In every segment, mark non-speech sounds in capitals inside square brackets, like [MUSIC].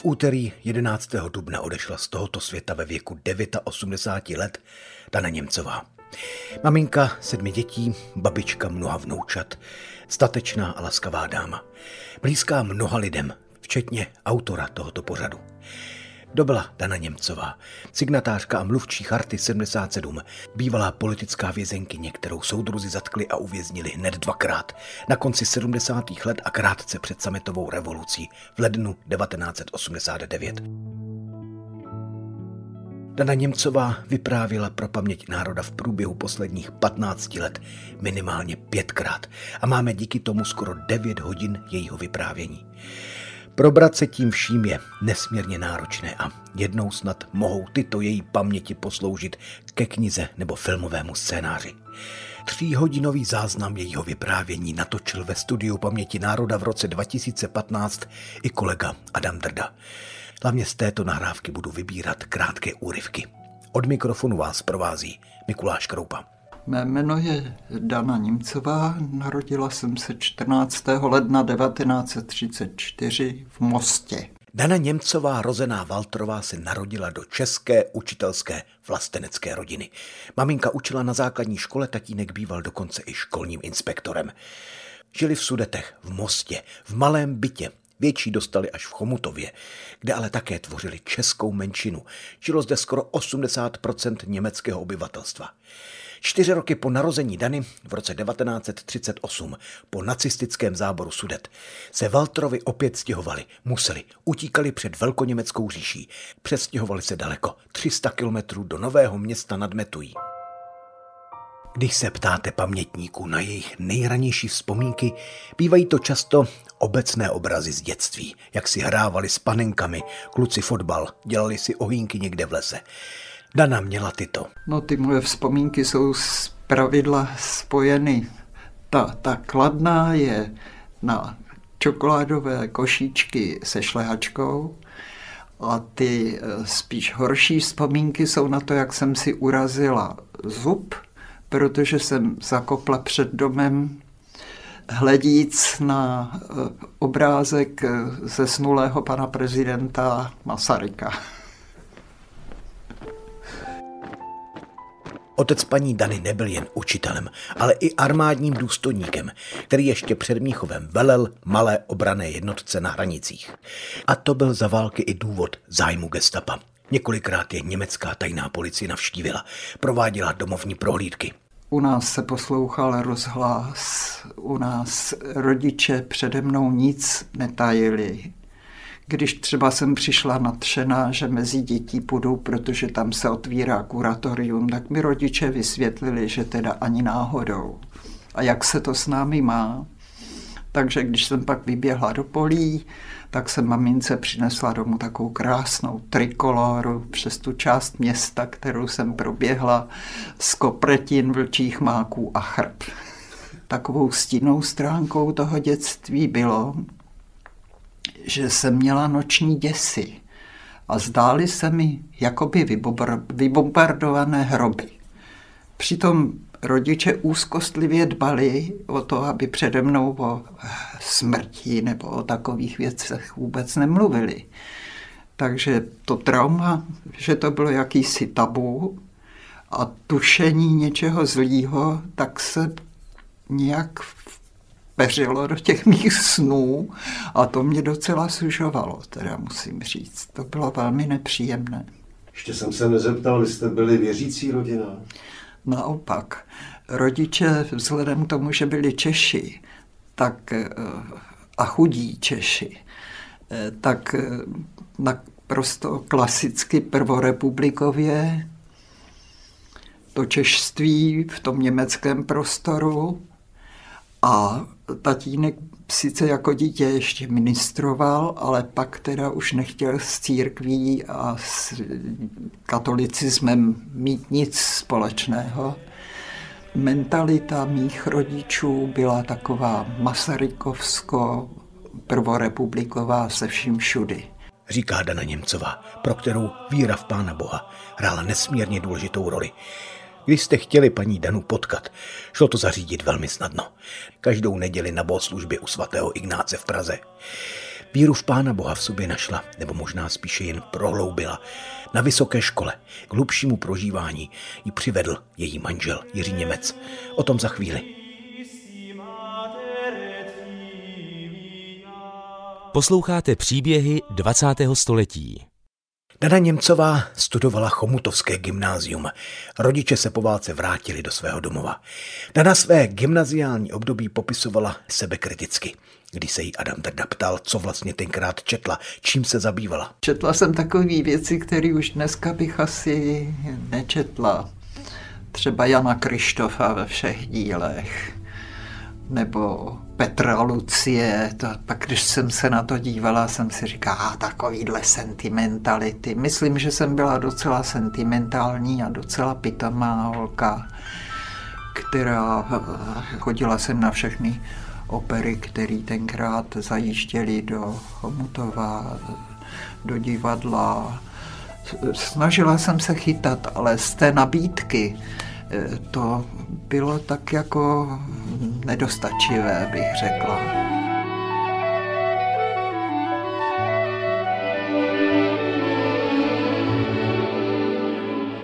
V úterý 11. dubna odešla z tohoto světa ve věku 89 let Dana Němcová. Maminka sedmi dětí, babička mnoha vnoučat, statečná a laskavá dáma. Blízká mnoha lidem, včetně autora tohoto pořadu. Kdo byla Dana Němcová? Signatářka a mluvčí charty 77, bývalá politická vězenkyně, kterou soudruzi zatkli a uvěznili hned dvakrát, na konci 70. let a krátce před sametovou revolucí v lednu 1989. Dana Němcová vyprávila pro paměť národa v průběhu posledních 15 let minimálně pětkrát a máme díky tomu skoro 9 hodin jejího vyprávění. Probrat se tím vším je nesmírně náročné a jednou snad mohou tyto její paměti posloužit ke knize nebo filmovému scénáři. Tříhodinový záznam jejího vyprávění natočil ve studiu Paměti národa v roce 2015 i kolega Adam Drda. Hlavně z této nahrávky budu vybírat krátké úryvky. Od mikrofonu vás provází Mikuláš Kroupa. Mé jméno je Dana Nimcová, narodila jsem se 14. ledna 1934 v Mostě. Dana Němcová, rozená Valtrová, se narodila do české učitelské vlastenecké rodiny. Maminka učila na základní škole, tatínek býval dokonce i školním inspektorem. Žili v Sudetech, v Mostě, v malém bytě, Větší dostali až v Chomutově, kde ale také tvořili českou menšinu. Žilo zde skoro 80% německého obyvatelstva. Čtyři roky po narození Dany v roce 1938 po nacistickém záboru Sudet se Walterovi opět stěhovali, museli, utíkali před velkoněmeckou říší, přestěhovali se daleko, 300 kilometrů do nového města nad Metují. Když se ptáte pamětníků na jejich nejranější vzpomínky, bývají to často obecné obrazy z dětství, jak si hrávali s panenkami, kluci fotbal, dělali si ohýnky někde v lese. Dana měla tyto. No ty moje vzpomínky jsou z pravidla spojeny. Ta, ta kladná je na čokoládové košíčky se šlehačkou a ty eh, spíš horší vzpomínky jsou na to, jak jsem si urazila zub, protože jsem zakopla před domem hledíc na eh, obrázek eh, zesnulého pana prezidenta Masaryka. Otec paní Dany nebyl jen učitelem, ale i armádním důstojníkem, který ještě před Míchovem velel malé obrané jednotce na hranicích. A to byl za války i důvod zájmu gestapa. Několikrát je německá tajná policie navštívila, prováděla domovní prohlídky. U nás se poslouchal rozhlas, u nás rodiče přede mnou nic netajili. Když třeba jsem přišla nadšená, že mezi dětí půjdu, protože tam se otvírá kuratorium, tak mi rodiče vysvětlili, že teda ani náhodou. A jak se to s námi má. Takže když jsem pak vyběhla do polí, tak jsem mamince přinesla domů takovou krásnou trikoloru přes tu část města, kterou jsem proběhla z kopretin, vlčích máků a chrb. Takovou stinnou stránkou toho dětství bylo, že jsem měla noční děsy a zdály se mi jakoby vybombardované hroby. Přitom rodiče úzkostlivě dbali o to, aby přede mnou o smrti nebo o takových věcech vůbec nemluvili. Takže to trauma, že to bylo jakýsi tabu a tušení něčeho zlýho, tak se nějak peřilo do těch mých snů a to mě docela sužovalo, teda musím říct. To bylo velmi nepříjemné. Ještě jsem se nezeptal, vy jste byli věřící rodina? Naopak, rodiče vzhledem k tomu, že byli Češi, tak eh, a chudí Češi, eh, tak eh, naprosto klasicky prvorepublikově to češství v tom německém prostoru a tatínek sice jako dítě ještě ministroval, ale pak teda už nechtěl s církví a s katolicismem mít nic společného. Mentalita mých rodičů byla taková masarykovsko prvorepubliková se vším všudy. Říká Dana Němcová, pro kterou víra v Pána Boha hrála nesmírně důležitou roli. Když jste chtěli paní Danu potkat, šlo to zařídit velmi snadno. Každou neděli na bohoslužbě u svatého Ignáce v Praze. Víru v Pána Boha v sobě našla, nebo možná spíše jen prohloubila. Na vysoké škole k hlubšímu prožívání ji přivedl její manžel Jiří Němec. O tom za chvíli. Posloucháte příběhy 20. století. Dana Němcová studovala Chomutovské gymnázium. Rodiče se po válce vrátili do svého domova. Dana své gymnaziální období popisovala sebekriticky. Když se jí Adam Drda ptal, co vlastně tenkrát četla, čím se zabývala. Četla jsem takové věci, které už dneska bych asi nečetla. Třeba Jana Krištofa ve všech dílech nebo Petra Lucie, to, pak když jsem se na to dívala, jsem si říkala, takovýhle sentimentality. Myslím, že jsem byla docela sentimentální a docela pitomá holka, která chodila jsem na všechny opery, které tenkrát zajížděly do Chomutova, do divadla. Snažila jsem se chytat, ale z té nabídky to bylo tak jako nedostačivé, bych řekla.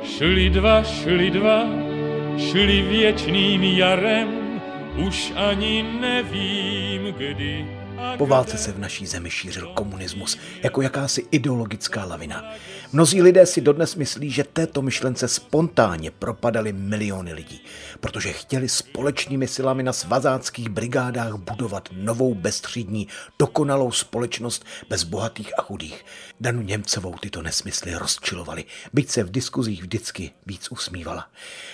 Šli dva, šli dva, šli věčným jarem, už ani nevím kdy. Po válce se v naší zemi šířil komunismus jako jakási ideologická lavina. Mnozí lidé si dodnes myslí, že této myšlence spontánně propadaly miliony lidí, protože chtěli společnými silami na svazáckých brigádách budovat novou bezstřídní, dokonalou společnost bez bohatých a chudých. Danu Němcovou tyto nesmysly rozčilovaly, byť se v diskuzích vždycky víc usmívala.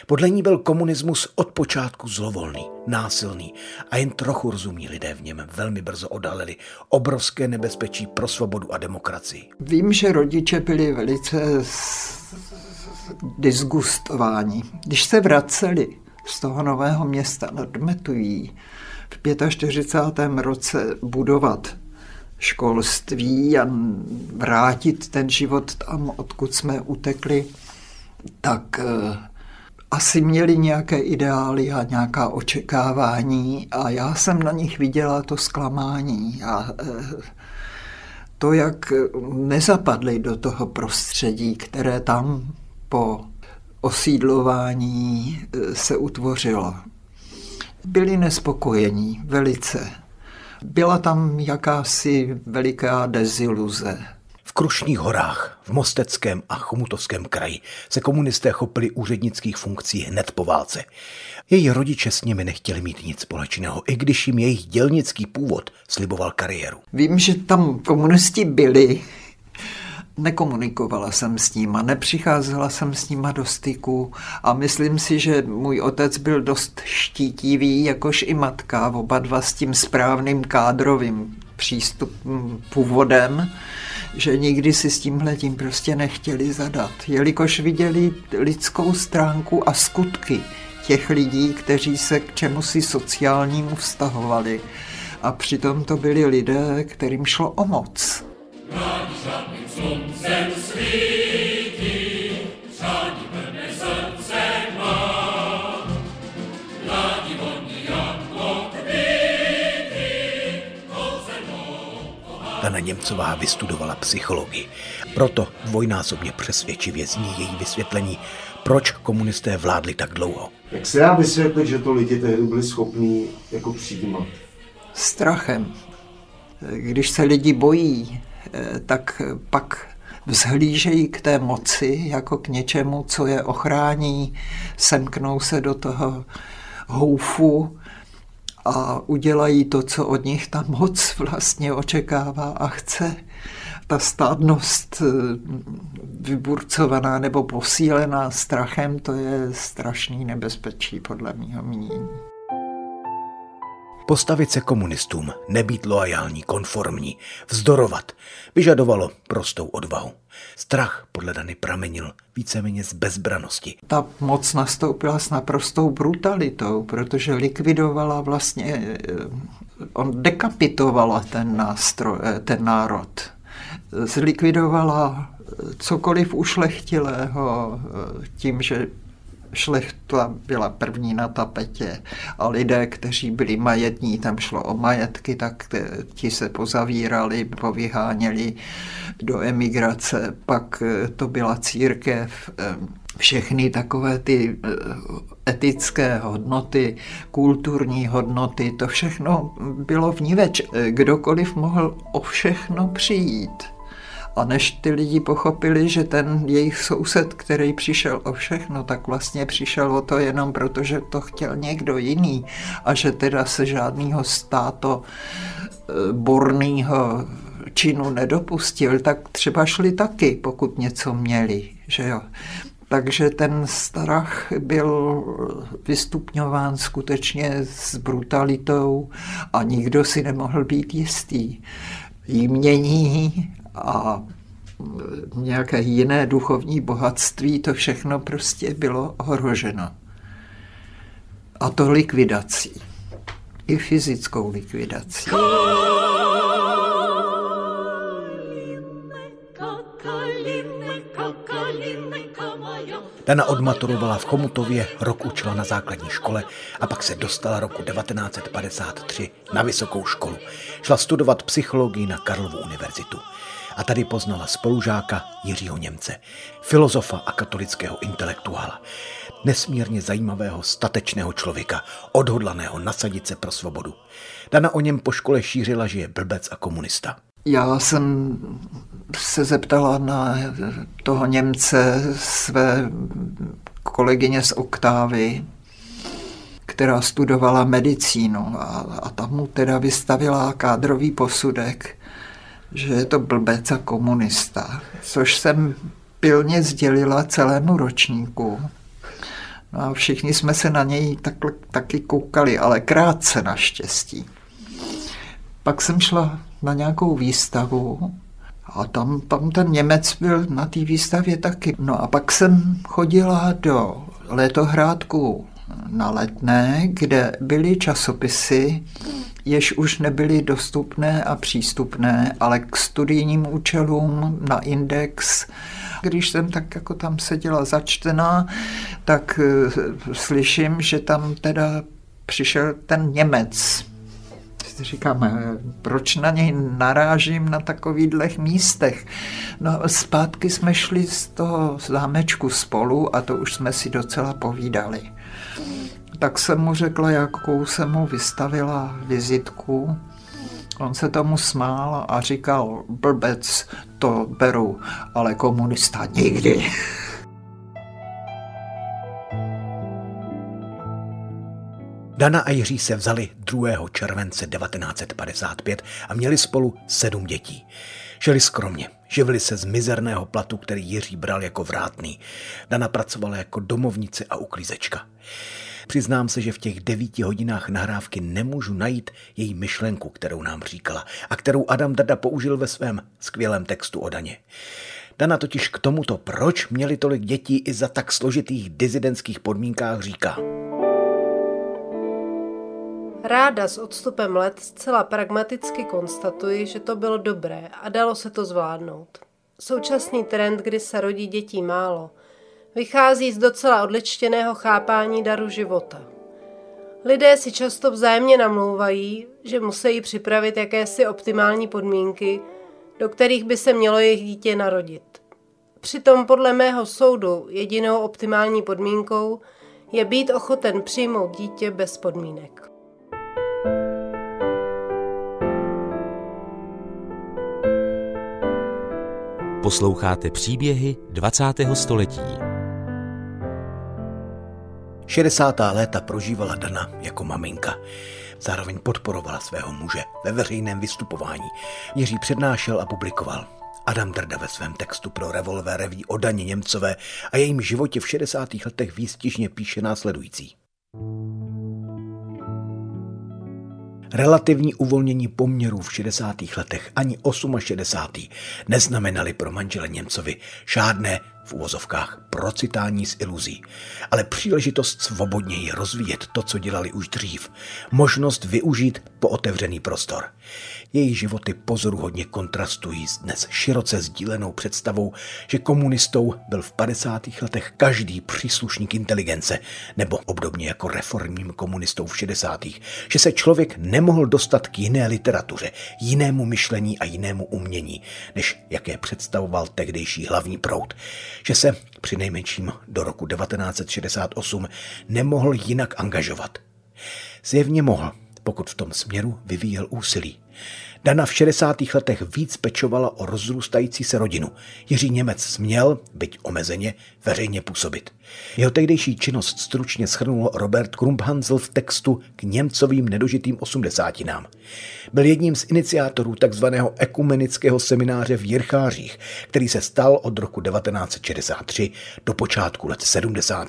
Podle ní byl komunismus od počátku zlovolný, násilný a jen trochu rozumní lidé v něm velmi brzo odhalili obrovské nebezpečí pro svobodu a demokracii. Vím, že rodiče byli velice disgustováni. Když se vraceli z toho nového města nad v 45. roce budovat školství a vrátit ten život tam, odkud jsme utekli, tak eh, asi měli nějaké ideály a nějaká očekávání a já jsem na nich viděla to zklamání a eh, to, jak nezapadli do toho prostředí, které tam po osídlování eh, se utvořilo. Byli nespokojení velice. Byla tam jakási veliká deziluze. V Krušných horách, v Mosteckém a Chomutovském kraji se komunisté chopili úřednických funkcí hned po válce. Její rodiče s nimi nechtěli mít nic společného, i když jim jejich dělnický původ sliboval kariéru. Vím, že tam komunisti byli, nekomunikovala jsem s nima, nepřicházela jsem s nima do styku a myslím si, že můj otec byl dost štítivý, jakož i matka, oba dva s tím správným kádrovým přístupem, původem, že nikdy si s tímhletím prostě nechtěli zadat, jelikož viděli lidskou stránku a skutky těch lidí, kteří se k čemu si sociálnímu vztahovali. A přitom to byli lidé, kterým šlo o moc. Dana Němcová vystudovala psychologii. Proto dvojnásobně přesvědčivě zní její vysvětlení, proč komunisté vládli tak dlouho. Jak se dá vysvětlit, že to lidi tehdy byli schopní jako přijímat? Strachem. Když se lidi bojí, eh, tak pak vzhlížejí k té moci jako k něčemu, co je ochrání, semknou se do toho houfu a udělají to, co od nich ta moc [LAUGHS] vlastně očekává a chce. Ta stádnost eh, vyburcovaná nebo posílená strachem, to je strašný nebezpečí podle mého mínění. Postavit se komunistům, nebýt loajální, konformní, vzdorovat, vyžadovalo prostou odvahu. Strach podle Dany pramenil víceméně z bezbranosti. Ta moc nastoupila s naprostou brutalitou, protože likvidovala vlastně, eh, on dekapitovala ten, nástroj, eh, ten národ. Zlikvidovala cokoliv ušlechtilého tím, že šlechta byla první na tapetě a lidé, kteří byli majetní, tam šlo o majetky, tak ti se pozavírali, povyháněli do emigrace. Pak eh, to byla církev, eh, všechny takové ty eh, etické hodnoty, kulturní hodnoty, to všechno bylo v ní več. Kdokoliv mohl o všechno přijít. A než ty lidi pochopili, že ten jejich soused, který přišel o všechno, tak vlastně přišel o to jenom proto, že to chtěl někdo jiný a že teda se žádného státo e, borného činu nedopustil, tak třeba šli taky, pokud něco měli. Že jo. Takže ten strach byl vystupňován skutečně s brutalitou a nikdo si nemohl být jistý. Jímění a nějaké jiné duchovní bohatství, to všechno prostě bylo ohroženo. A to likvidací. I fyzickou likvidací. Dana odmaturovala v Chomutově, rok učila na základní škole a pak se dostala roku 1953 na vysokou školu. Šla studovat psychologii na Karlovu univerzitu a tady poznala spolužáka Jiřího Němce, filozofa a katolického intelektuála, nesmírně zajímavého, statečného člověka, odhodlaného nasadit se pro svobodu. Dana o něm po škole šířila, že je blbec a komunista. Já jsem se zeptala na toho Němce své kolegyně z Oktávy, která studovala medicínu a, a tam mu teda vystavila kádrový posudek, že je to blbec a komunista, což jsem pilně sdělila celému ročníku. No a všichni jsme se na něj takhle, taky koukali, ale krátce naštěstí. Pak jsem šla na nějakou výstavu a tam, tam ten Němec byl na té výstavě taky. No a pak jsem chodila do letohrádku na letné, kde byly časopisy, jež už nebyly dostupné a přístupné, ale k studijním účelům na index. Když jsem tak jako tam seděla začtená, tak eh, slyším, že tam teda přišel ten Němec. Říkám, eh, proč na něj narážím na takových místech? No zpátky jsme šli z toho zámečku spolu a to už jsme si docela povídali tak jsem mu řekla, jakou jsem mu vystavila vizitku. On se tomu smál a říkal, blbec, to beru, ale komunista nikdy. Dana a Jiří se vzali 2. července 1955 a měli spolu sedm dětí. Žili skromně, živili se z mizerného platu, který Jiří bral jako vrátný. Dana pracovala jako domovnice a uklízečka. Přiznám se, že v těch devíti hodinách nahrávky nemůžu najít její myšlenku, kterou nám říkala a kterou Adam Dada použil ve svém skvělém textu o Daně. Dana totiž k tomuto, proč měli tolik dětí i za tak složitých dizidentských podmínkách, říká. Ráda s odstupem let zcela pragmaticky konstatuji, že to bylo dobré a dalo se to zvládnout. Současný trend, kdy se rodí dětí málo – vychází z docela odličtěného chápání daru života. Lidé si často vzájemně namlouvají, že musí připravit jakési optimální podmínky, do kterých by se mělo jejich dítě narodit. Přitom podle mého soudu jedinou optimální podmínkou je být ochoten přijmout dítě bez podmínek. Posloucháte příběhy 20. století. 60. léta prožívala Dana jako maminka. Zároveň podporovala svého muže ve veřejném vystupování. Jiří přednášel a publikoval. Adam Drda ve svém textu pro Revolver reví o Daně Němcové a jejím životě v 60. letech výstižně píše následující. Relativní uvolnění poměrů v 60. letech ani 68. neznamenaly pro manžele Němcovi žádné v uvozovkách procitání z iluzí, ale příležitost svobodněji rozvíjet to, co dělali už dřív, možnost využít pootevřený prostor. Její životy pozoruhodně kontrastují s dnes široce sdílenou představou, že komunistou byl v 50. letech každý příslušník inteligence, nebo obdobně jako reformním komunistou v 60. že se člověk nemohl dostat k jiné literatuře, jinému myšlení a jinému umění, než jaké představoval tehdejší hlavní proud, že se při nejmenším do roku 1968 nemohl jinak angažovat. Zjevně mohl, pokud v tom směru vyvíjel úsilí. Dana v 60. letech víc pečovala o rozrůstající se rodinu. Jiří Němec směl, byť omezeně, veřejně působit. Jeho tehdejší činnost stručně schrnul Robert Krumphansl v textu k Němcovým nedožitým osmdesátinám. Byl jedním z iniciátorů tzv. ekumenického semináře v Jirchářích, který se stal od roku 1963 do počátku let 70.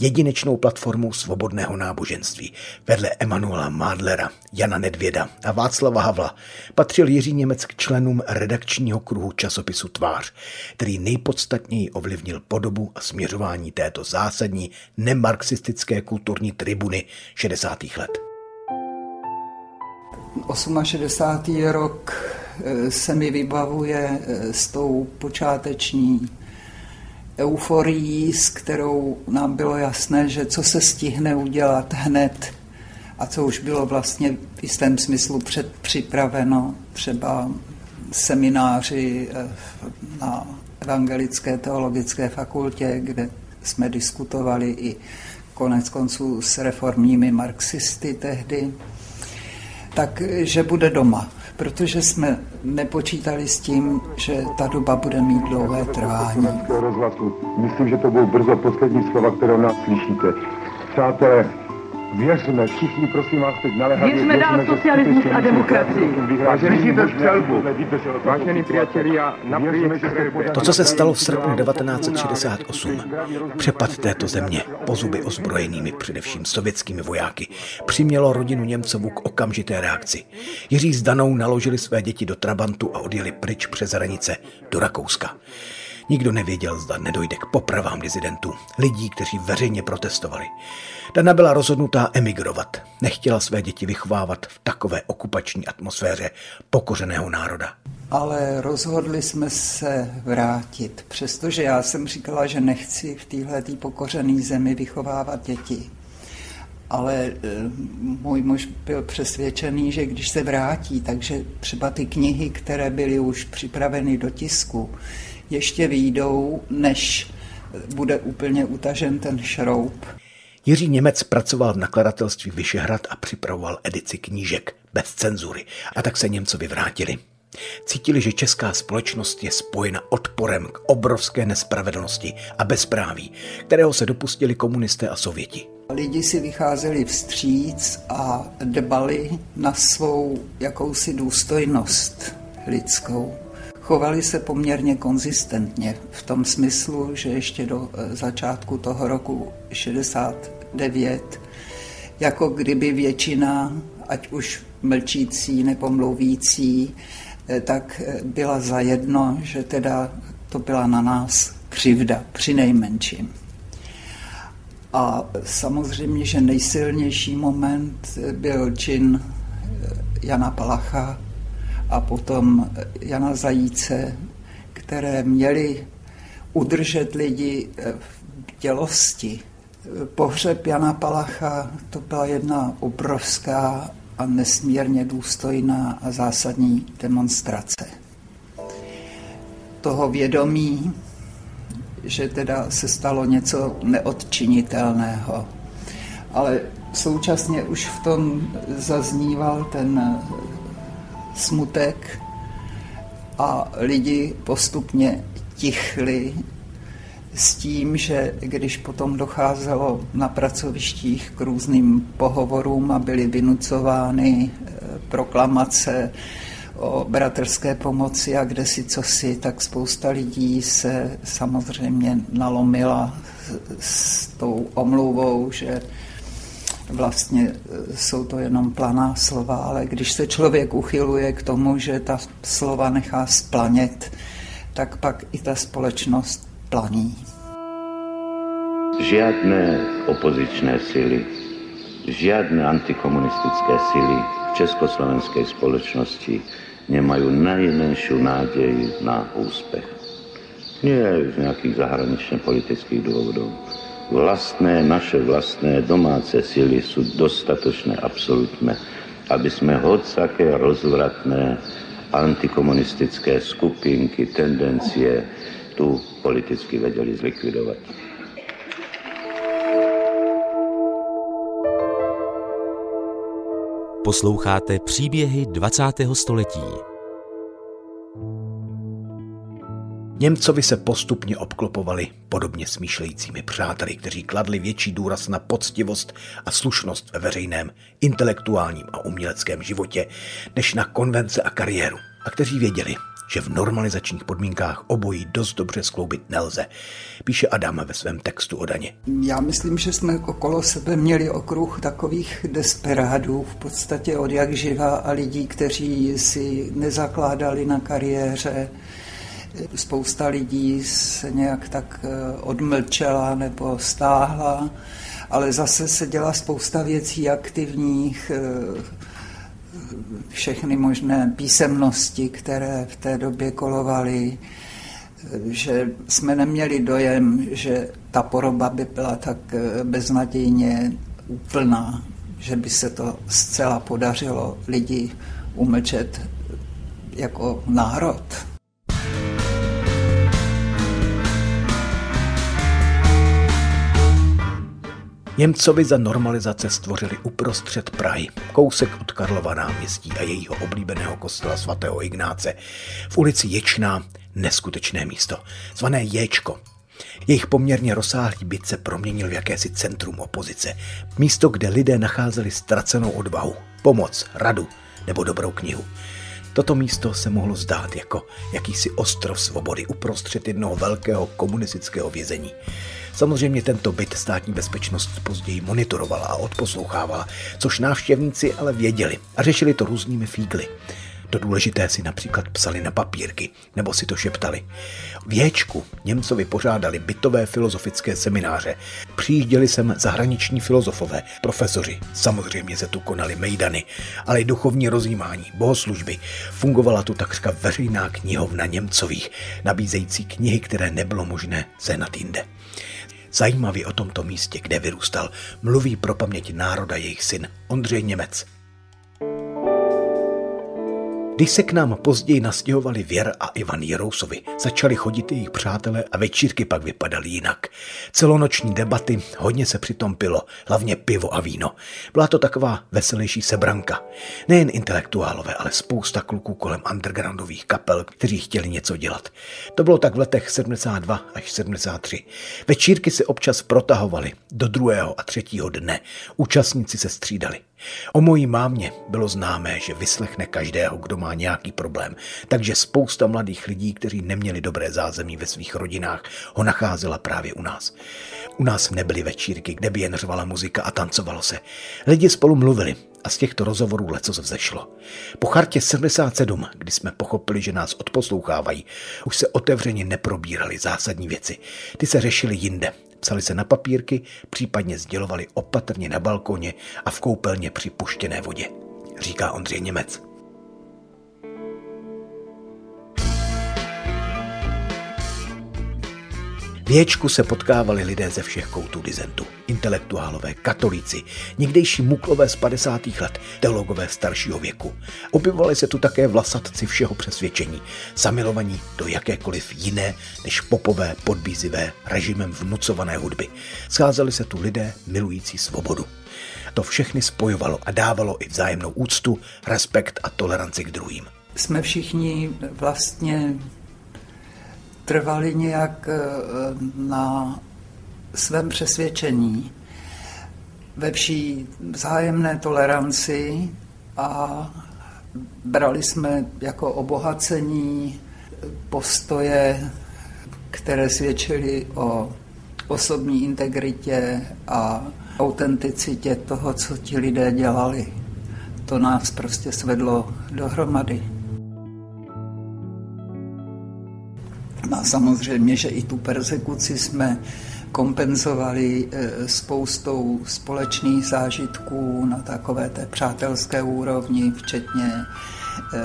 jedinečnou platformou svobodného náboženství. Vedle Emanuela Mádlera, Jana Nedvěda a Václava Havla patřil Jiří Němec k členům redakčního kruhu časopisu Tvář, který nejpodstatněji ovlivnil podobu a směřování této zásadní nemarxistické kulturní tribuny 60. let. 68. rok eh, se mi vybavuje eh, s tou počáteční euforií, s kterou nám bylo jasné, že co se stihne udělat hned a co už bylo vlastně v jistém smyslu předpřipraveno, třeba semináři eh, na Evangelické teologické fakultě, kde jsme diskutovali i konec konců s reformními marxisty tehdy, takže bude doma, protože jsme nepočítali s tím, že ta doba bude mít dlouhé trvání. Myslím, že to budou brzo poslední slova, které nás slyšíte. Přátelé, Věřme, všichni, prosím vás, teď naléhavě. Věřme dál socialismus a demokracii. Vážený střelbu. Vážený přáteli, já To, co se stalo v srpnu 1968, přepad této země pozuby ozbrojenými především sovětskými vojáky, přimělo rodinu Němcovou k okamžité reakci. Jiří s Danou naložili své děti do Trabantu a odjeli pryč přes hranice do Rakouska. Nikdo nevěděl, zda nedojde k popravám dizidentů, lidí, kteří veřejně protestovali. Dana byla rozhodnutá emigrovat. Nechtěla své děti vychovávat v takové okupační atmosféře pokořeného národa. Ale rozhodli jsme se vrátit, přestože já jsem říkala, že nechci v téhle pokořené zemi vychovávat děti. Ale e, můj muž byl přesvědčený, že když se vrátí, takže třeba ty knihy, které byly už připraveny do tisku, ještě výjdou, než bude úplně utažen ten šroub. Jiří Němec pracoval v nakladatelství Vyšehrad a připravoval edici knížek bez cenzury a tak se Němcovi vrátili. Cítili, že česká společnost je spojena odporem k obrovské nespravedlnosti a bezpráví, kterého se dopustili komunisté a sověti. Lidi si vycházeli vstříc a dbali na svou jakousi důstojnost lidskou chovali se poměrně konzistentně v tom smyslu, že ještě do eh, začátku toho roku 69, jako kdyby většina, ať už mlčící nebo mluvící, eh, tak eh, byla zajedno, že teda to byla na nás křivda, při nejmenším. A samozřejmě, že nejsilnější moment byl čin Jana Palacha, a potom Jana Zajíce, které měly udržet lidi v dělosti. Pohřeb Jana Palacha to byla jedna obrovská a nesmírně důstojná a zásadní demonstrace. Toho vědomí, že teda se stalo něco neodčinitelného. Ale současně už v tom zazníval ten smutek a lidi postupně tichli s tím, že když potom docházelo na pracovištích k různým pohovorům a byly vynucovány eh, proklamace o bratrské pomoci a kde si co si, tak spousta lidí se samozřejmě nalomila s tou omluvou, že vlastně e, jsou to jenom planá slova, ale když se člověk uchyluje k tomu, že ta slova nechá splanět, tak pak i ta společnost planí. Žiadne opozičné sily, žiadne antikomunistické sily v československej spoločnosti nemajú najmenšiu nádej na úspech. Nie z nejakých zahranične-politických dôvodov. Vlastné, naše vlastné domáce sily sú dostatočné, absolútne, aby sme hocaké rozvratné antikomunistické skupinky, tendencie tu politicky vedeli zlikvidovať. Posloucháte příběhy 20. století. Němcovi se postupně obklopovali podobně smýšlejícími přáteli, kteří kladli větší důraz na poctivost a slušnost ve veřejném, intelektuálním a uměleckém životě, než na konvence a kariéru. A kteří věděli, že v normalizačních podmínkách obojí dost dobře skloubit nelze, píše Adam ve svém textu o daně. Já myslím, že jsme okolo sebe měli okruh takových desperádů, v podstatě od jak živa a lidí, kteří si nezakládali na kariéře. Spousta lidí se nějak tak eh, odmlčela nebo stáhla, ale zase se dělá spousta věcí aktivních, eh, všechny možné písemnosti, které v té době kolovaly, že jsme neměli dojem, že ta poroba by byla tak eh, beznadějně úplná, že by se to zcela podařilo lidi umlčet jako národ. Němcovi za normalizace stvořili uprostřed Prahy, kousek od Karlova náměstí a jejího oblíbeného kostela svatého Ignáce, v ulici Ječná neskutečné místo, zvané Jéčko. Jejich poměrně rozsáhlý byt se proměnil v jakési centrum opozice, místo, kde lidé nacházeli ztracenou odvahu, pomoc, radu nebo dobrou knihu. Toto místo se mohlo zdát jako jakýsi ostrov svobody uprostřed jednoho velkého komunistického vězení. Samozřejmě tento byt státní bezpečnost později monitorovala a odposlouchávala, což návštěvníci ale věděli a řešili to různými fígly. To důležité si například psali na papírky, nebo si to šeptali. V Jéčku Němcovi pořádali bytové filozofické semináře. Přijížděli sem zahraniční filozofové, profesoři. Samozřejmě se tu konali mejdany, ale i duchovní rozjímání, bohoslužby. Fungovala tu takřka veřejná knihovna Němcových, nabízející knihy, které nebylo možné sehnat jinde. Zajímavě o tomto místě, kde vyrůstal, mluví pro paměť národa jejich syn Ondřej Němec. Když se k nám později nastěhovali Věr a Ivan Jirousovi, začali chodit jejich přátelé a večírky pak vypadaly jinak. Celonoční debaty, hodně se přitom pilo, hlavně pivo a víno. Byla to taková veselější sebranka. Nejen intelektuálové, ale spousta kluků kolem undergroundových kapel, kteří chtěli něco dělat. To bylo tak v letech 72 až 73. Večírky se občas protahovaly do druhého a třetího dne. Účastníci se střídali. O mojí mámě bylo známé, že vyslechne každého, kdo má nějaký problém, takže spousta mladých lidí, kteří neměli dobré zázemí ve svých rodinách, ho nacházela právě u nás. U nás nebyly večírky, kde by jen řvala muzika a tancovalo se. Lidi spolu mluvili a z těchto rozhovorů leco vzešlo. Po chartě 77, kdy jsme pochopili, že nás odposlouchávají, už se otevřeně neprobíraly zásadní věci. Ty se řešily jinde, psali se na papírky, případně sdělovali opatrně na balkoně a v koupelně při puštěné vodě, říká Ondřej Němec. V Ječku se potkávali lidé ze všech koutů dizentu. Intelektuálové, katolíci, někdejší muklové z 50. let, teologové staršího věku. Objevovali se tu také vlasatci všeho přesvědčení, zamilovaní do jakékoliv jiné než popové, podbízivé, režimem vnucované hudby. Scházeli se tu lidé milující svobodu. To všechny spojovalo a dávalo i vzájemnou úctu, respekt a toleranci k druhým. Jsme všichni vlastně trvali nějak eh, na svém přesvědčení, ve vší vzájemné toleranci a brali jsme jako obohacení postoje, které svědčily o osobní integritě a autenticitě toho, co ti lidé dělali. To nás prostě svedlo dohromady. A samozřejmě, že i tu persekuci jsme kompenzovali eh, spoustou společných zážitků na takové té přátelské úrovni, včetně eh,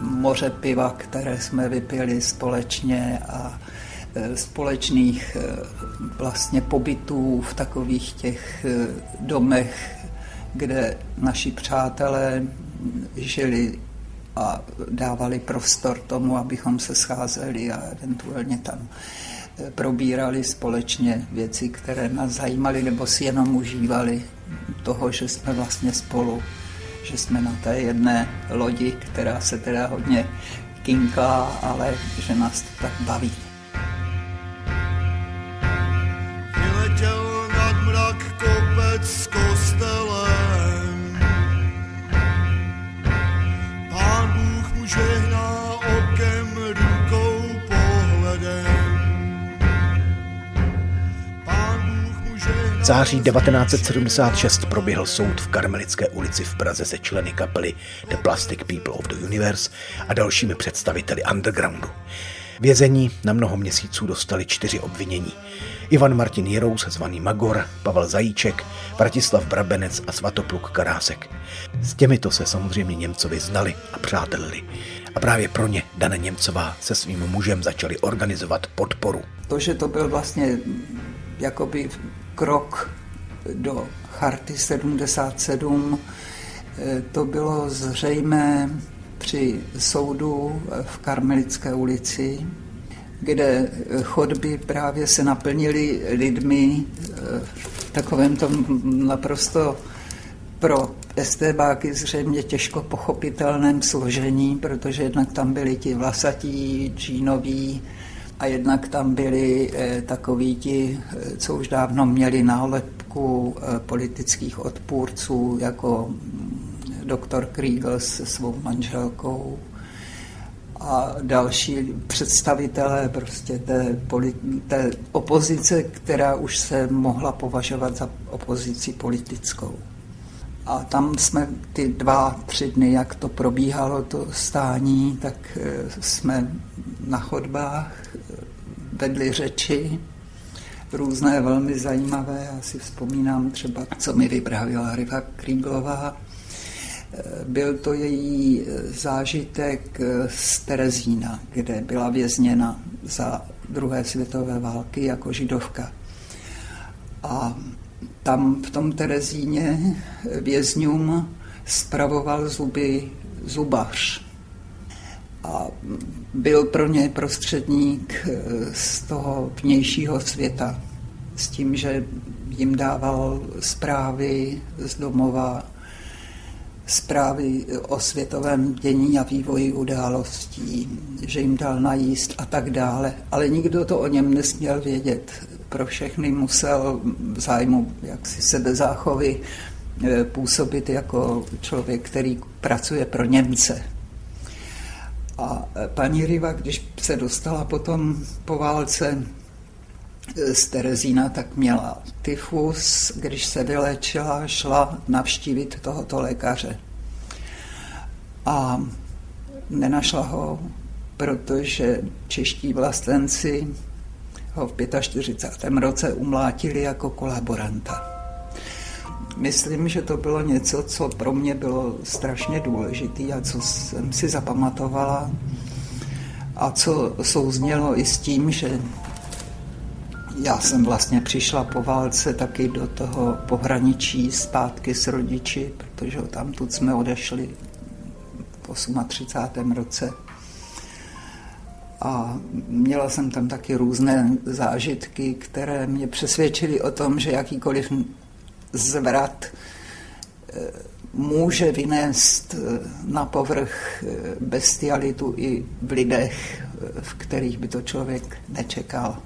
moře piva, které jsme vypili společně a eh, společných vlastně pobytů v takových těch domech, kde naši přátelé žili a dávali prostor tomu, abychom se scházeli a eventuálně tam eh, probírali společně věci, které nás zajímaly nebo si jenom užívali toho, že jsme vlastně spolu, že jsme na té jedné lodi, která se teda hodně kinká, ale že nás to tak baví. Září 1976 proběhl soud v Karmelické ulici v Praze se členy kapely The Plastic People of the Universe a dalšími představiteli undergroundu. Vězení na mnoho měsíců dostali čtyři obvinění. Ivan Martin Jirous, zvaný Magor, Pavel Zajíček, Vratislav Brabenec a Svatopluk Karásek. S těmito se samozřejmě Němcovi znali a přátelili. A právě pro ně Dana Němcová se svým mužem začali organizovat podporu. To, že to byl vlastně jakoby krok do Charty 77. Eh, to bylo zřejmé při soudu v Karmelické ulici, kde chodby právě se naplnily lidmi eh, v takovém tom naprosto pro estébáky zřejmě těžko pochopitelném složení, protože jednak tam byli ti vlasatí, džínoví, a jednak tam byli eh, takoví ti, eh, co už dávno měli nálepku eh, politických odpůrců, jako mm, doktor Kriegel se svou manželkou a další představitelé prostě té, té opozice, která už se mohla považovat za opozici politickou. A tam jsme ty dva, tři dny, jak to probíhalo, to stání, tak jsme na chodbách vedli řeči, různé velmi zajímavé. Já si vzpomínám třeba, co mi vyprávila Riva Kríglová. Byl to její zážitek z Terezína, kde byla vězněna za druhé světové války jako židovka. A tam v tom Terezíně vězňům spravoval zuby zubař a byl pro ně prostředník eh, z toho vnějšího světa, s tím, že jim dával zprávy z domova, zprávy o světovém dění a vývoji událostí, že jim dal najíst a tak dále. Ale nikdo to o něm nesměl vědět. Pro všechny musel v zájmu jaksi sebezáchovy eh, působit jako člověk, který pracuje pro Němce. A e, paní Riva, když se dostala potom po válce e, z Terezína, tak měla tyfus. Když se vylečila, šla navštívit tohoto lékaře. A nenašla ho, protože čeští vlastenci ho v 45. roce umlátili jako kolaboranta. Myslím, že to bylo něco, co pro mě bylo strašně důležité a co jsem si zapamatovala a co souznělo i s tím, že já jsem vlastně přišla po válce taky do toho pohraničí zpátky s rodiči, protože tam tu jsme odešli v 38. roce. A měla jsem tam taky různé zážitky, které mě přesvědčily o tom, že jakýkoliv zvrat eh, může vynést eh, na povrch eh, bestialitu i v lidech, v kterých by to člověk nečekal.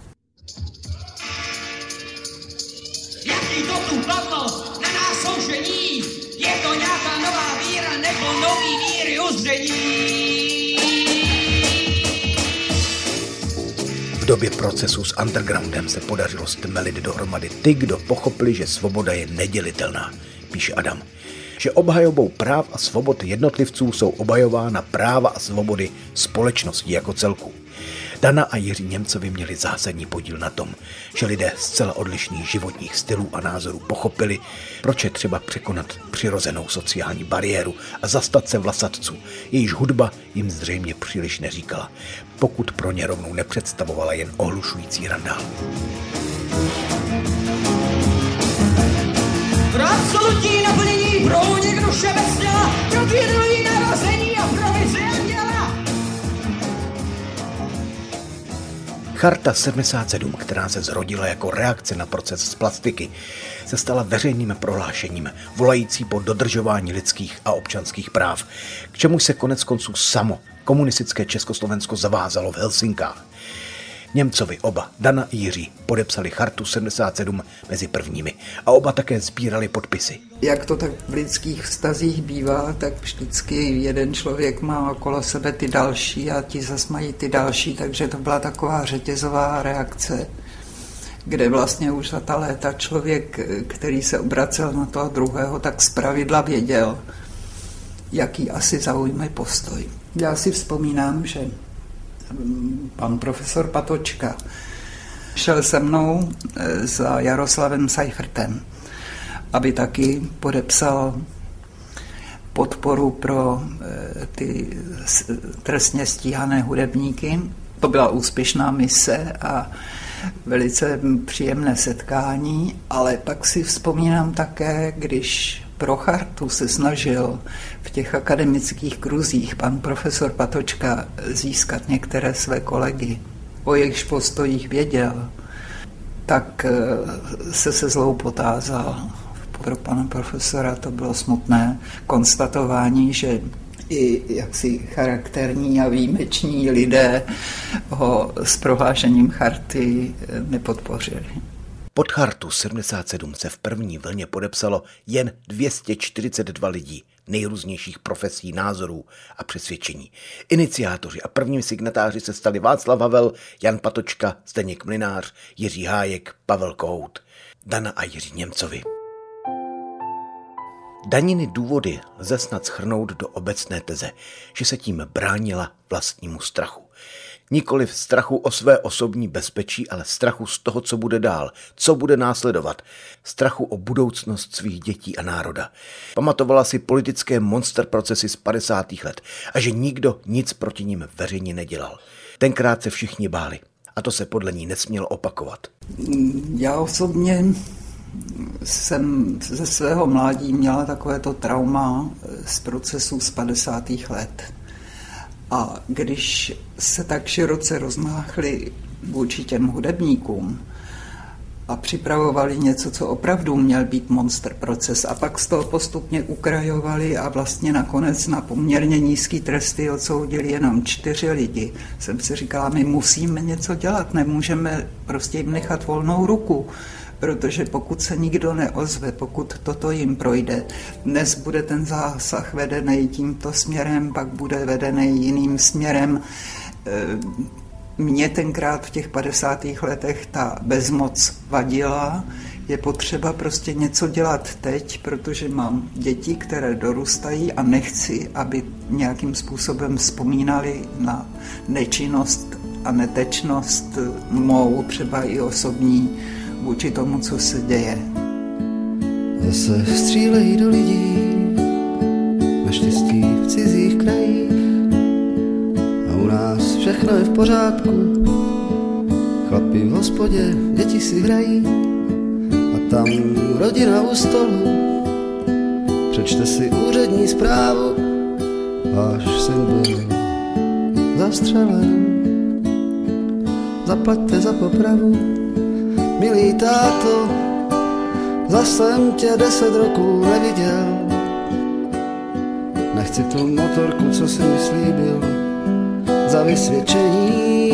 Jaký to tu platnost na nás soužení? Je to nějaká nová víra nebo nový víry uzření? Době procesu s undergroundem se podařilo stmelit dohromady ty, kdo pochopili, že svoboda je nedělitelná, píše Adam. Že obhajobou práv a svobod jednotlivců jsou obhajována práva a svobody společnosti jako celku. Dana a Jiří Němcovi měli zásadní podíl na tom, že lidé zcela odlišných životních stylů a názorů pochopili, proč je třeba překonat přirozenou sociální bariéru a zastat se vlasatců, jejíž hudba jim zřejmě příliš neříkala, pokud pro ně rovnou nepředstavovala jen ohlušující randál. Absolutní naplnění pro duše vesměla, pro Charta 77, která se zrodila jako reakce na proces z plastiky, se stala veřejným prohlášením, volající po dodržování lidských a občanských práv, k čemu se konec konců samo komunistické Československo zavázalo v Helsinkách. Němcovi oba, Dana i Jiří, podepsali chartu 77 mezi prvními a oba také sbírali podpisy. Jak to tak v lidských vztazích bývá, tak vždycky jeden člověk má okolo sebe ty další a ti zas mají ty další, takže to byla taková řetězová reakce kde vlastně už za ta léta člověk, který se obracel na toho druhého, tak zpravidla věděl, jaký asi zaujme postoj. Já si vzpomínám, že pan profesor Patočka šel se mnou eh, za Jaroslavem Seifertem, aby taky podepsal podporu pro eh, ty trestně stíhané hudebníky. To byla úspěšná mise a velice příjemné setkání, ale pak si vzpomínám také, když pro chartu se snažil v těch akademických kruzích pan profesor Patočka získat některé své kolegy, o jejichž postojích věděl, tak eh, se se zlou potázal. Pro pana profesora to bylo smutné konstatování, že i jaksi charakterní a výjimeční lidé ho s prohlášením charty nepodpořili. Pod chartu 77 se v první vlně podepsalo jen 242 lidí nejrůznějších profesí, názorů a přesvědčení. Iniciátoři a prvními signatáři se stali Václav Havel, Jan Patočka, Zdeněk Mlinář, Jiří Hájek, Pavel Kout, Dana a Jiří Němcovi. Daniny důvody lze snad schrnout do obecné teze, že se tím bránila vlastnímu strachu. Nikoli v strachu o své osobní bezpečí, ale strachu z toho, co bude dál, co bude následovat. Strachu o budoucnost svých dětí a národa. Pamatovala si politické monster procesy z 50. let a že nikdo nic proti ním veřejně nedělal. Tenkrát se všichni báli a to se podle ní nesmělo opakovat. Já osobně jsem ze svého mládí měla takovéto trauma z procesů z 50. let a když se tak široce rozmáchli vůči těm hudebníkům a připravovali něco, co opravdu měl být monster proces a pak z toho postupně ukrajovali a vlastně nakonec na poměrně nízký tresty odsoudili jenom čtyři lidi, jsem si říkala, my musíme něco dělat, nemůžeme prostě jim nechat volnou ruku protože pokud se nikdo neozve, pokud toto jim projde, dnes bude ten zásah vedený tímto směrem, pak bude vedený jiným směrem. E, Mně tenkrát v těch 50. letech ta bezmoc vadila, je potřeba prostě něco dělat teď, protože mám děti, které dorůstají a nechci, aby nějakým způsobem vzpomínali na nečinnost a netečnost mou, třeba i osobní, vůči tomu, co se děje. Zase střílejí do lidí, naštěstí v cizích krajích. A u nás všechno je v pořádku, chlapi v hospodě, děti si hrají. A tam rodina u stolu, přečte si úřední zprávu, až syn byl zastřelen. Zaplaťte za popravu, Milý táto, zase jsem tě deset roků neviděl. Nechci tu motorku, co si mi slíbil, za vysvědčení.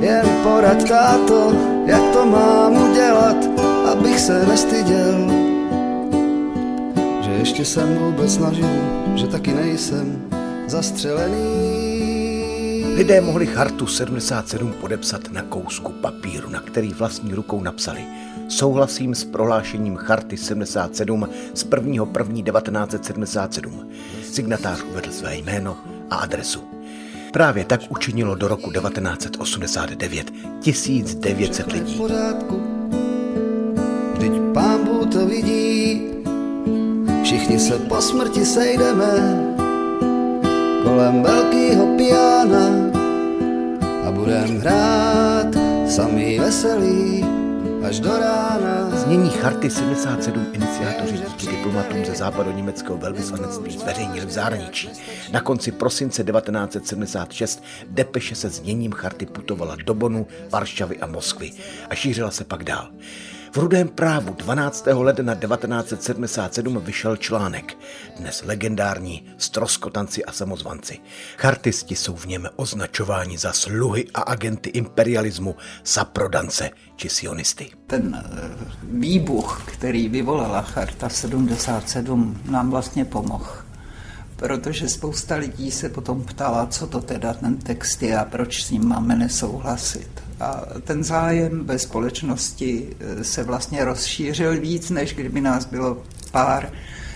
Jen porad táto, jak to mám udělat, abych se nestyděl. Že ještě jsem vůbec naživu, že taky nejsem zastřelený. Lidé mohli chartu 77 podepsat na kousku papíru, na který vlastní rukou napsali Souhlasím s prohlášením charty 77 z 1.1.1977. Signatář uvedl své jméno a adresu. Právě tak učinilo do roku 1989 1900 lidí. Vždyť pán Bůh to vidí, všichni se po smrti sejdeme kolem velkého piana a budem hrát sami veselí až do rána. Znění charty 77 iniciátoři díky diplomatům ze západoněmeckého velvyslanectví zveřejnili v zahraničí. Na konci prosince 1976 depeše se zněním charty putovala do Bonu, Varšavy a Moskvy a šířila se pak dál. V Rudém právu 12. ledna 1977 vyšel článek, dnes legendární Stroskotanci a samozvanci. Chartisti jsou v něm označováni za sluhy a agenty imperialismu, saprodance či sionisty. Ten eh, výbuch, který vyvolala Charta 77, nám vlastně pomohl protože spousta lidí se potom ptala, co to teda ten text je a proč s ním máme nesouhlasit. A ten zájem ve společnosti eh, se vlastně rozšířil víc, než kdyby nás bylo pár.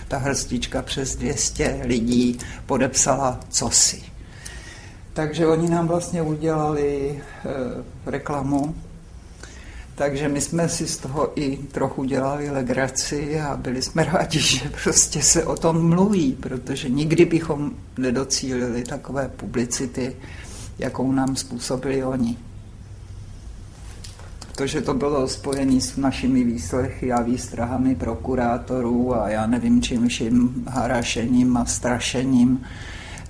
Ta hrstička přes 200 lidí podepsala cosi. Takže oni nám vlastně udělali e, reklamu, takže my jsme si z toho i trochu dělali legraci a byli jsme [LAUGHS] rádi, že prostě se o tom mluví, protože nikdy bychom nedocílili takové publicity, jakou nám způsobili oni to, že to bylo spojené s našimi výslechy a výstrahami prokurátorů a já nevím čím vším harašením a strašením,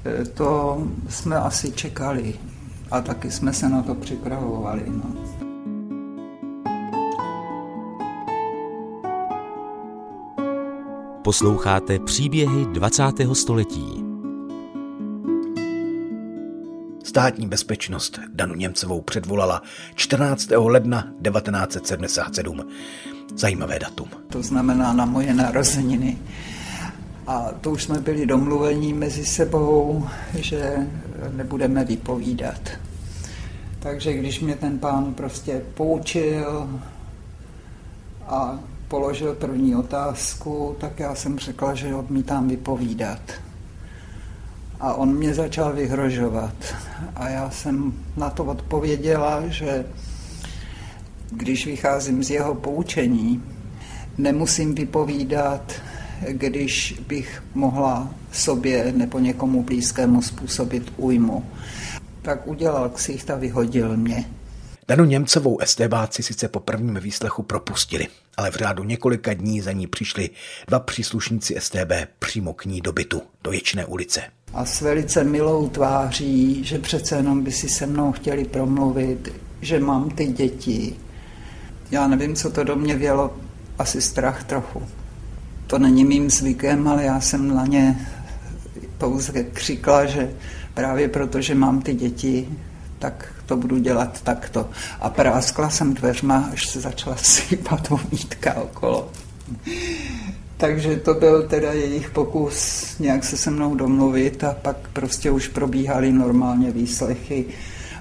e, to jsme asi čekali a taky jsme se na to připravovali. No. Posloucháte příběhy 20. století. Státní bezpečnost Danu Němcovou předvolala 14. ledna 1977. Zajímavé datum. To znamená na moje narozeniny. A to už jsme byli domluvení mezi sebou, že nebudeme vypovídat. Takže když mě ten pán prostě poučil a položil první otázku, tak já jsem řekla, že odmítám vypovídat. A on mě začal vyhrožovat. A já jsem na to odpověděla, že když vycházím z jeho poučení, nemusím vypovídat, když bych mohla sobě nebo někomu blízkému způsobit újmu. Tak udělal ksicht a vyhodil mě. Danu Němcovou STBáci sice po prvním výslechu propustili, ale v řádu několika dní za ní přišli dva příslušníci STB přímo k ní do bytu, do Ječné ulice a s velice milou tváří, že přece jenom by si se mnou chtěli promluvit, že mám ty děti. Já nevím, co to do mě vělo, asi strach trochu. To není mým zvykem, ale já jsem na ně pouze křikla, že právě proto, že mám ty děti, tak to budu dělat takto. A práskla jsem dveřma, až se začala sypat vonítka okolo. Takže to byl teda jejich pokus nějak se se mnou domluvit a pak prostě už probíhaly normálně výslechy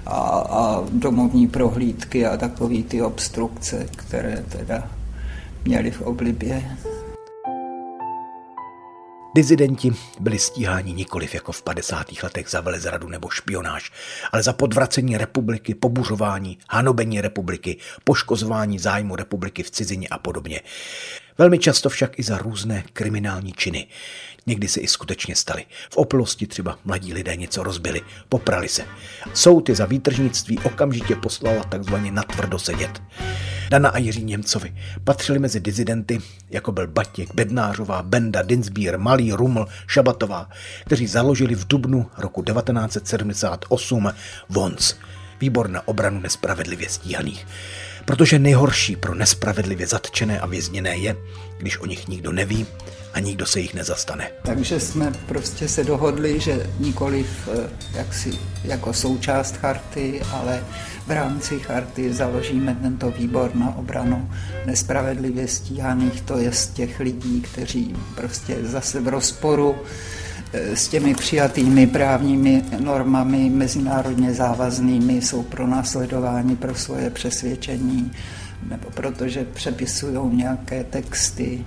a, a domovní prohlídky a takové ty obstrukce, které teda měli v oblibě. Dizidenti byli stíháni nikoliv jako v 50. letech za velezradu nebo špionáž, ale za podvracení republiky, pobuřování, hanobení republiky, poškozování zájmu republiky v cizině a podobně. Velmi často však i za různé kriminální činy. Někdy se i skutečně staly. V opilosti třeba mladí lidé něco rozbili, poprali se. Soud je za výtržnictví okamžitě poslala takzvaně natvrdo sedět. Dana a Jiří Němcovi patřili mezi dizidenty, jako byl Batěk, Bednářová, Benda, Dinsbír, Malý, Ruml, Šabatová, kteří založili v dubnu roku 1978 VONC, výbor na obranu nespravedlivě stíhaných protože nejhorší pro nespravedlivě zatčené a vězněné je, když o nich nikdo neví a nikdo se jich nezastane. Takže jsme prostě se dohodli, že nikoliv eh, jaksi, jako součást charty, ale v rámci charty založíme tento výbor na obranu nespravedlivě stíhaných, to je z těch lidí, kteří prostě zase v rozporu s těmi přijatými právními normami mezinárodně závaznými jsou pro následování pro svoje přesvědčení nebo protože přepisují nějaké texty,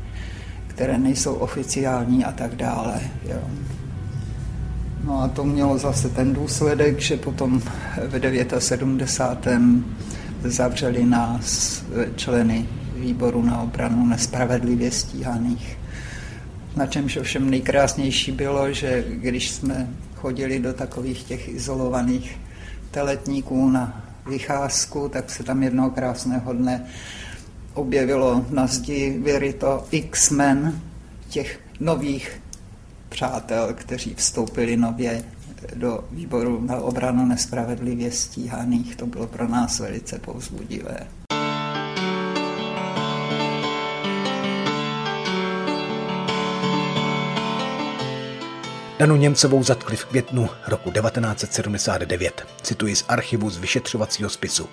které nejsou oficiální a tak dále. Jo. No a to mělo zase ten důsledek, že potom v 79. zavřeli nás členy výboru na obranu nespravedlivě stíhaných. Na čemž ovšem nejkrásnější bylo, že když jsme chodili do takových těch izolovaných teletníků na vycházku, tak se tam jednoho krásného dne objevilo na zdi vyryto X-Men těch nových přátel, kteří vstoupili nově do výboru na obranu nespravedlivě stíhaných. To bylo pro nás velice povzbudivé. Danu Němcovou zatkli v květnu roku 1979. Cituji z archivu z vyšetřovacího spisu.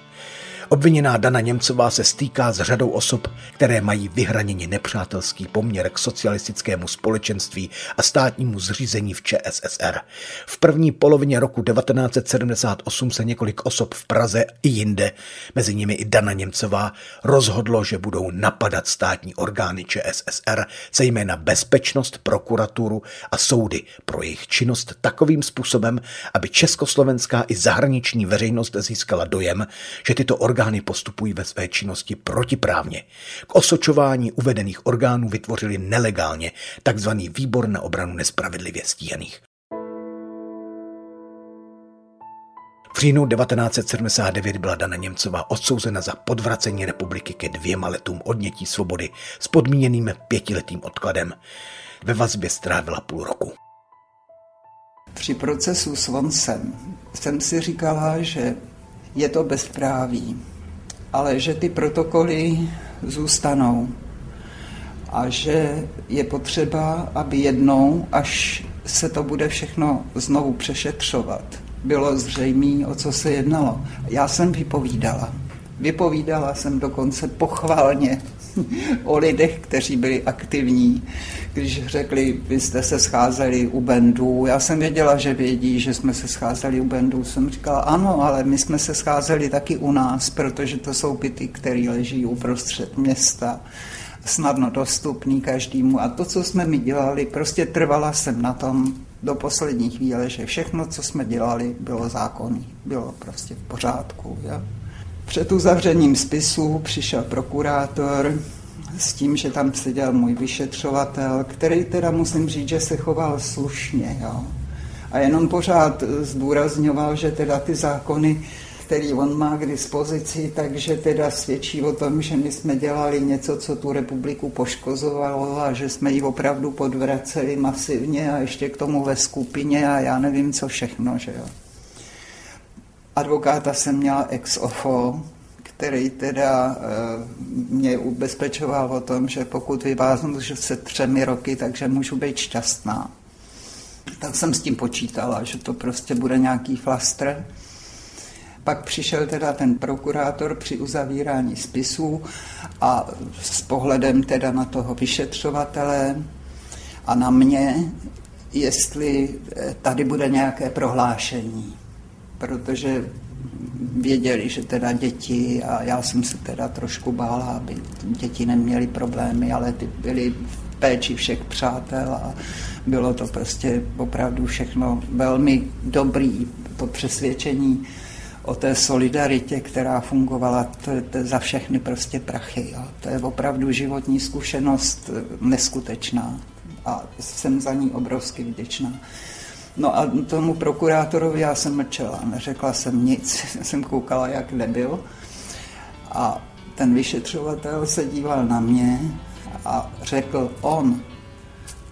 Obviněná Dana Němcová se stýká s řadou osob, které mají vyhraněni nepřátelský poměr k socialistickému společenství a státnímu zřízení v ČSSR. V první polovině roku 1978 se několik osob v Praze i jinde, mezi nimi i Dana Němcová, rozhodlo, že budou napadat státní orgány ČSSR, zejména bezpečnost, prokuraturu a soudy pro jejich činnost takovým způsobem, aby československá i zahraniční veřejnost získala dojem, že tyto orgány orgány postupují ve své činnosti protiprávně. K osočování uvedených orgánů vytvořili nelegálně takzvaný výbor na obranu nespravedlivě stíhaných. V říjnu 1979 byla Dana Němcová odsouzena za podvracení republiky ke dvěma letům odnětí svobody s podmíněným pětiletým odkladem. Ve vazbě strávila půl roku. Při procesu s Vonsem jsem si říkala, že je to bezpráví, ale že ty protokoly zůstanou a že je potřeba, aby jednou, až se to bude všechno znovu přešetřovat, bylo zřejmé, o co se jednalo. Já jsem vypovídala. Vypovídala jsem dokonce pochválně o lidech, kteří byli aktivní. Když řekli, vy jste se scházeli u Bendů, já jsem věděla, že vědí, že jsme se scházeli u Bendů. Jsem říkala, ano, ale my jsme se scházeli taky u nás, protože to jsou byty, které leží uprostřed města snadno dostupný každému. A to, co jsme mi dělali, prostě trvala jsem na tom do poslední chvíle, že všechno, co jsme dělali, bylo zákonný, bylo prostě v pořádku. Jo? Před uzavřením spisu přišel prokurátor s tím, že tam seděl můj vyšetřovatel, který teda musím říct, že se choval slušně. Jo. A jenom pořád zdůrazňoval, že teda ty zákony, který on má k dispozici, takže teda svědčí o tom, že my jsme dělali něco, co tu republiku poškozovalo a že jsme ji opravdu podvraceli masivně a ještě k tomu ve skupině a já nevím, co všechno, že jo. Advokáta jsem měla ex ofo, který teda eh, mě ubezpečoval o tom, že pokud vyváznu že se třemi roky, takže můžu být šťastná. Tak jsem s tím počítala, že to prostě bude nějaký flastr. Pak přišel teda ten prokurátor při uzavírání spisů a s pohledem teda na toho vyšetřovatele a na mě, jestli eh, tady bude nějaké prohlášení protože věděli, že teda děti, a já jsem se teda trošku bála, aby děti neměly problémy, ale ty byly v péči všech přátel a bylo to prostě opravdu všechno velmi dobrý, to přesvědčení o té solidaritě, která fungovala to, to za všechny prostě prachy. Jo. To je opravdu životní zkušenost neskutečná a jsem za ní obrovsky vděčná. No a tomu prokurátorovi já jsem mlčela, neřekla jsem nic, [LAUGHS] jsem koukala, jak nebyl. A ten vyšetřovatel se díval na mě a řekl, on,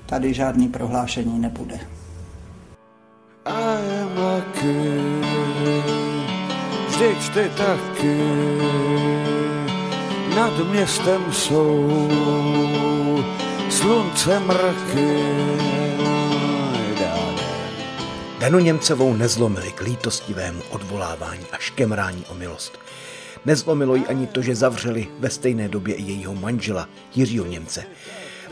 tady žádný prohlášení nebude. I am lucky, vždyť ty taky, nad městem jsou slunce mrky. Danu Němcovou nezlomili k lítostivému odvolávání a škemrání o milost. Nezlomilo ji ani to, že zavřeli ve stejné době i jejího manžela Jiřího Němce.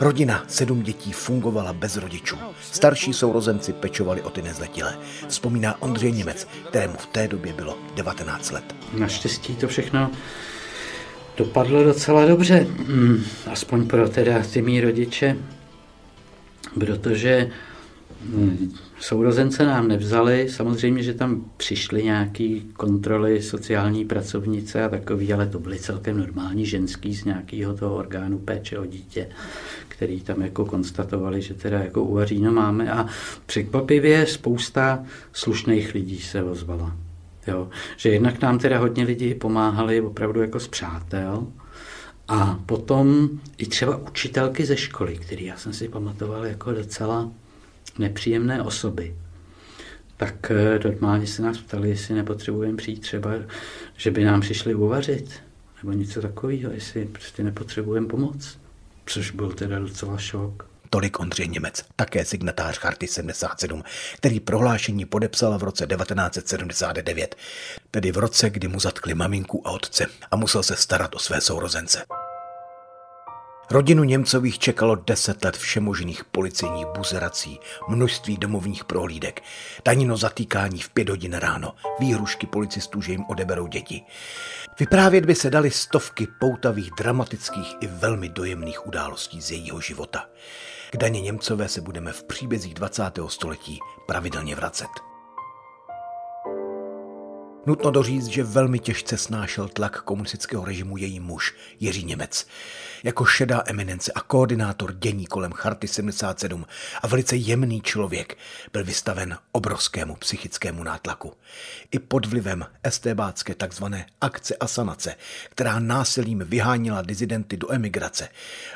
Rodina sedm dětí fungovala bez rodičů. Starší sourozenci pečovali o ty nezletilé. Vzpomíná Ondřej Němec, kterému v té době bylo 19 let. Naštěstí to všechno dopadlo docela dobře. Hmm, aspoň pro teda ty mý rodiče, protože hmm, sourozence nám nevzali. Samozřejmě, že tam přišly nějaké kontroly sociální pracovnice a takový, ale to byly celkem normální ženský z nějakého toho orgánu péče o dítě, který tam jako konstatovali, že teda jako uvaříno máme a překvapivě spousta slušných lidí se ozvala. Jo? Že jednak nám teda hodně lidí pomáhali opravdu jako z přátel, a potom i třeba učitelky ze školy, který já jsem si pamatoval jako docela nepříjemné osoby. Tak eh, normálně se nás ptali, jestli nepotřebujeme přijít třeba, že by nám přišli uvařit, nebo něco takového, jestli prostě nepotřebujeme pomoc. Což byl teda docela šok. Tolik Ondřej Němec, také signatář Charty 77, který prohlášení podepsal v roce 1979, tedy v roce, kdy mu zatkli maminku a otce a musel se starat o své sourozence. Rodinu Němcových čekalo deset let všemožných policejních buzerací, množství domovních prohlídek, tanino zatýkání v pět hodin ráno, výhrušky policistů, že jim odeberou děti. Vyprávět by se dali stovky poutavých, dramatických i velmi dojemných událostí z jejího života. K Daně Němcové se budeme v příbězích 20. století pravidelně vracet. Nutno doříct, že velmi těžce snášel tlak komunistického režimu její muž Jiří Němec. Jako šedá eminence a koordinátor dění kolem Charty 77 a velice jemný člověk byl vystaven obrovskému psychickému nátlaku. I pod vlivem estébácké takzvané akce Asanace, která násilím vyhánila dizidenty do emigrace.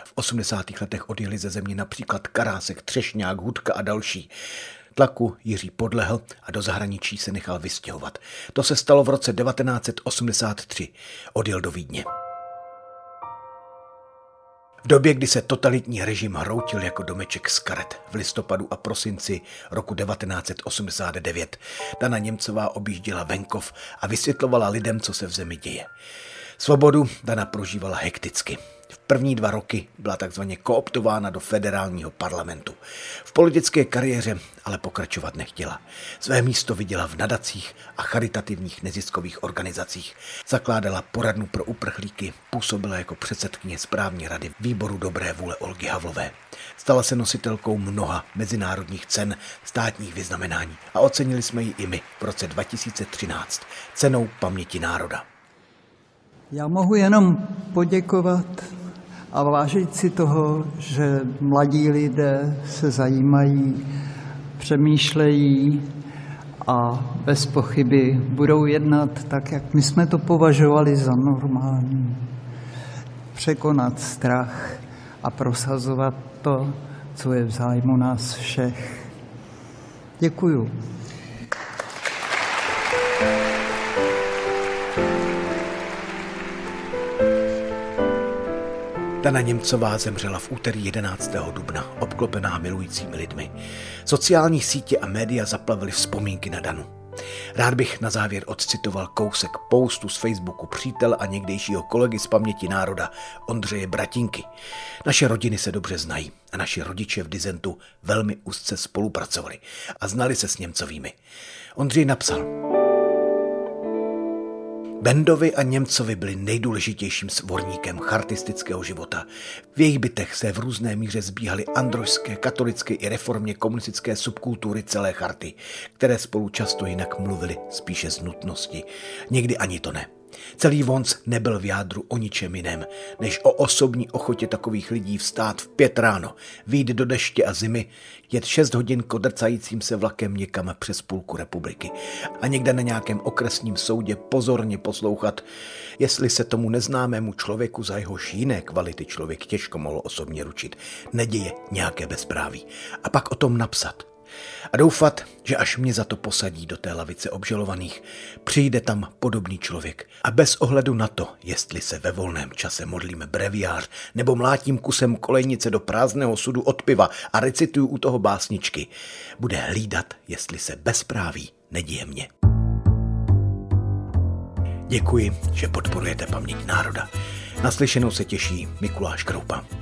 V 80. letech odjeli ze země například Karásek, Třešňák, Hudka a další. Tlaku Jiří podlehl a do zahraničí se nechal vystěhovat. To se stalo v roce 1983. Odjel do Vídně. V době, kdy se totalitní režim hroutil jako domeček z karet v listopadu a prosinci roku 1989, Dana Němcová objížděla venkov a vysvětlovala lidem, co se v zemi děje. Svobodu Dana prožívala hekticky. V první dva roky byla takzvaně kooptována do federálního parlamentu. V politické kariéře ale pokračovat nechtěla. Své místo viděla v nadacích a charitativních neziskových organizacích. Zakládala poradnu pro uprchlíky, působila jako předsedkyně správní rady výboru dobré vůle Olgy Havlové. Stala se nositelkou mnoha mezinárodních cen, státních vyznamenání a ocenili jsme ji i my v roce 2013 cenou paměti národa. Já mohu jenom poděkovat a vážit si toho, že mladí lidé se zajímají, přemýšlejí a bez pochyby budou jednat tak, jak my jsme to považovali za normální. Překonat strach a prosazovat to, co je v zájmu nás všech. Děkuju. Dana Němcová zemřela v úterý 11. dubna, obklopená milujícími lidmi. Sociální sítě a média zaplavily vzpomínky na Danu. Rád bych na závěr odcitoval kousek postu z Facebooku přítel a někdejšího kolegy z paměti národa Ondřeje Bratinky. Naše rodiny se dobře znají a naši rodiče v Dizentu velmi úzce spolupracovali a znali se s Němcovými. Ondřej napsal, Bendovi a Němcovi byli nejdůležitějším svorníkem chartistického života. V jejich bytech se v různé míře zbíhaly androžské, katolické i reformně komunistické subkultury celé charty, které spolu často jinak mluvili spíše z nutnosti. Někdy ani to ne. Celý Vons nebyl v jádru o ničem jiném, než o osobní ochotě takových lidí vstát v pět ráno, výjít do deště a zimy, jet šest hodin kodrcajícím se vlakem někam přes půlku republiky a někde na nějakém okresním soudě pozorně poslouchat, jestli se tomu neznámému člověku za jehož jiné kvality člověk těžko mohl osobně ručit, neděje nějaké bezpráví. A pak o tom napsat – a doufat, že až mě za to posadí do té lavice obžalovaných, přijde tam podobný člověk a bez ohledu na to, jestli se ve volném čase modlím breviář nebo mlátím kusem kolejnice do prázdného sudu od piva a recituju u toho básničky, bude hlídat, jestli se bezpráví neděje mě. Děkuji, že podporujete paměť národa. Naslyšenou se těší Mikuláš Kroupa.